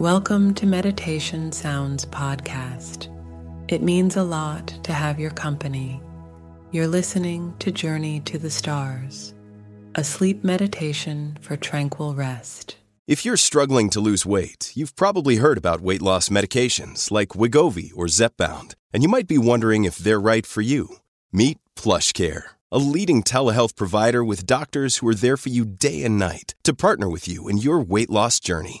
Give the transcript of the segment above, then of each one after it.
Welcome to Meditation Sounds Podcast. It means a lot to have your company. You're listening to Journey to the Stars, a sleep meditation for tranquil rest. If you're struggling to lose weight, you've probably heard about weight loss medications like Wegovy or Zepbound, and you might be wondering if they're right for you. Meet PlushCare, a leading telehealth provider with doctors who are there for you day and night to partner with you in your weight loss journey.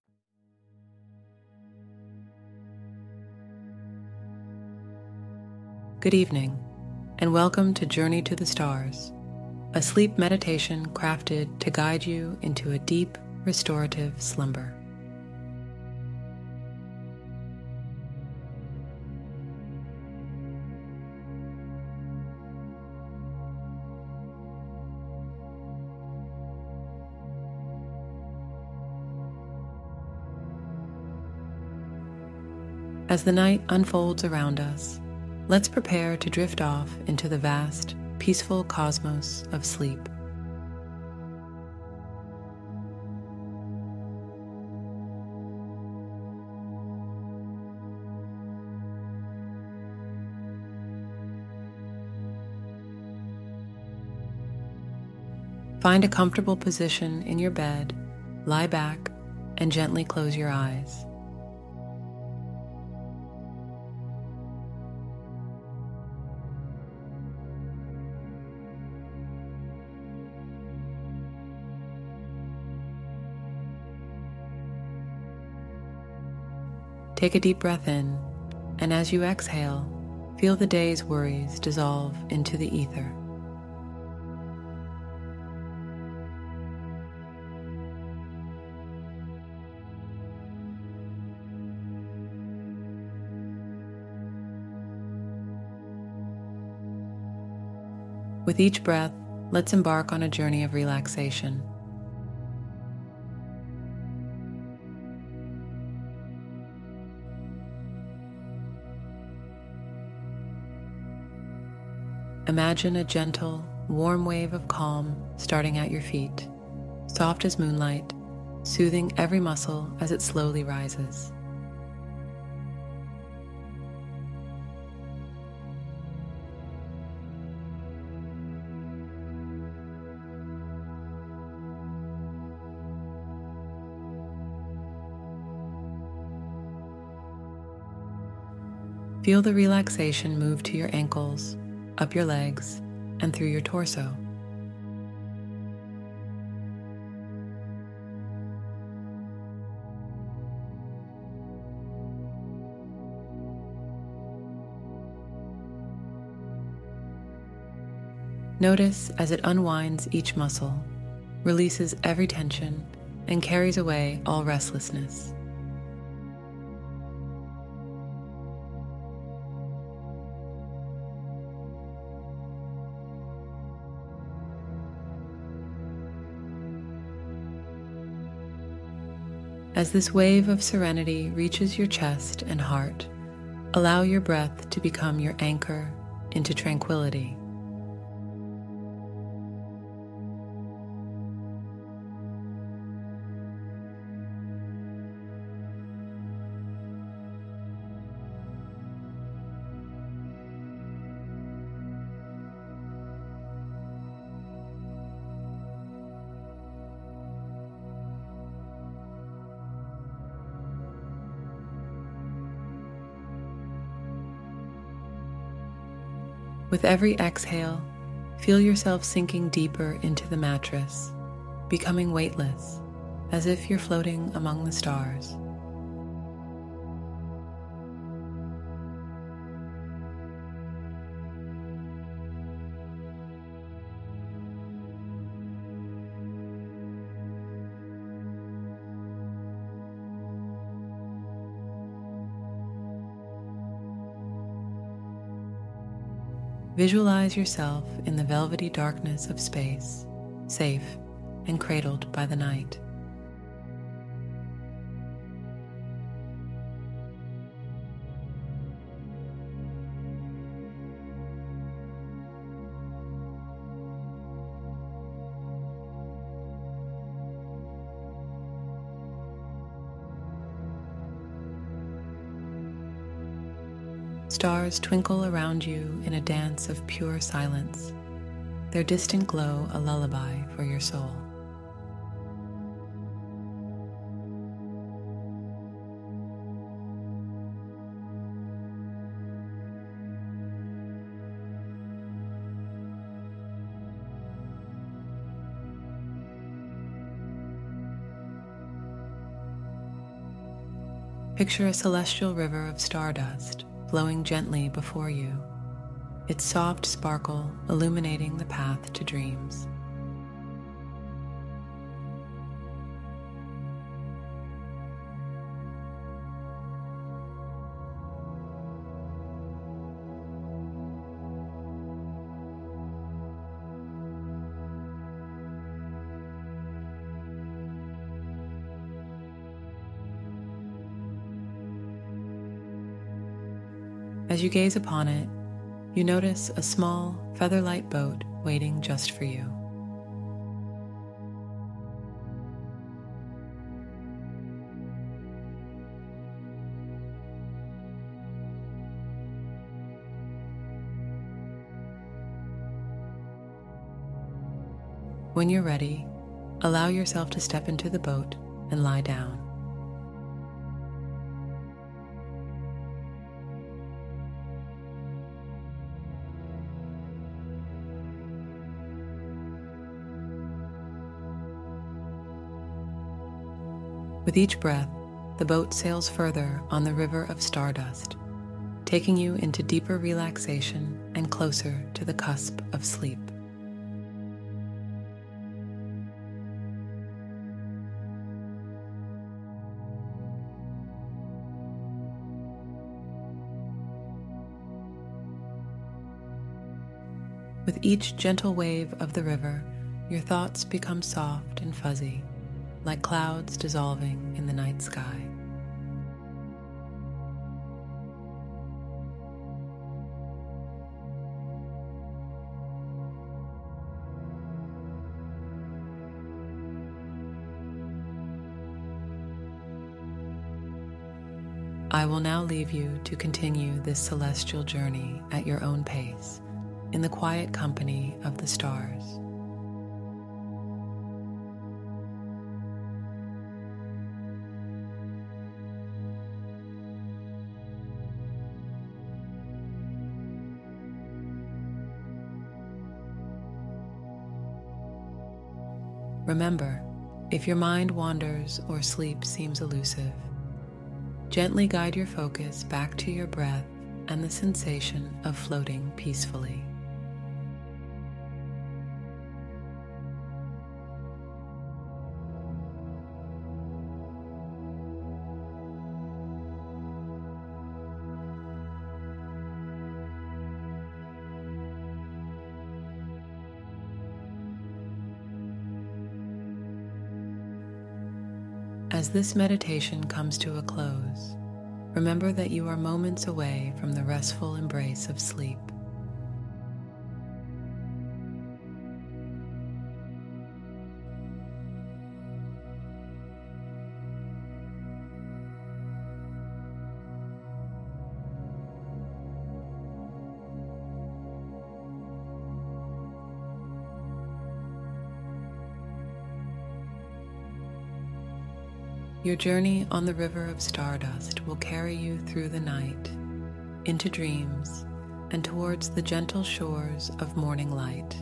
Good evening, and welcome to Journey to the Stars, a sleep meditation crafted to guide you into a deep, restorative slumber. As the night unfolds around us, let's prepare to drift off into the vast, peaceful cosmos of sleep. Find a comfortable position in your bed, lie back, and gently close your eyes. Take a deep breath in, and as you exhale, feel the day's worries dissolve into the ether. With each breath, let's embark on a journey of relaxation. Imagine a gentle, warm wave of calm starting at your feet, soft as moonlight, soothing every muscle as it slowly rises. Feel the relaxation move to your ankles up your legs, and through your torso. Notice as it unwinds each muscle, releases every tension, and carries away all restlessness. As this wave of serenity reaches your chest and heart, allow your breath to become your anchor into tranquility. With every exhale, feel yourself sinking deeper into the mattress, becoming weightless, as if you're floating among the stars. Visualize yourself in the velvety darkness of space, safe and cradled by the night. Stars twinkle around you in a dance of pure silence, their distant glow a lullaby for your soul. Picture a celestial river of stardust flowing gently before you, its soft sparkle illuminating the path to dreams. As you gaze upon it, you notice a small, feather-light boat waiting just for you. When you're ready, allow yourself to step into the boat and lie down. With each breath, the boat sails further on the river of stardust, taking you into deeper relaxation and closer to the cusp of sleep. With each gentle wave of the river, your thoughts become soft and fuzzy like clouds dissolving in the night sky. I will now leave you to continue this celestial journey at your own pace, in the quiet company of the stars. Remember, if your mind wanders or sleep seems elusive, gently guide your focus back to your breath and the sensation of floating peacefully. As this meditation comes to a close, remember that you are moments away from the restful embrace of sleep. Your journey on the river of stardust will carry you through the night, into dreams, and towards the gentle shores of morning light.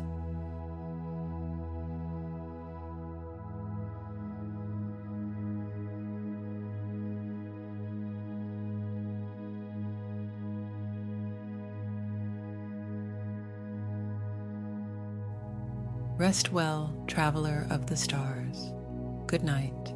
Rest well, traveler of the stars. Good night.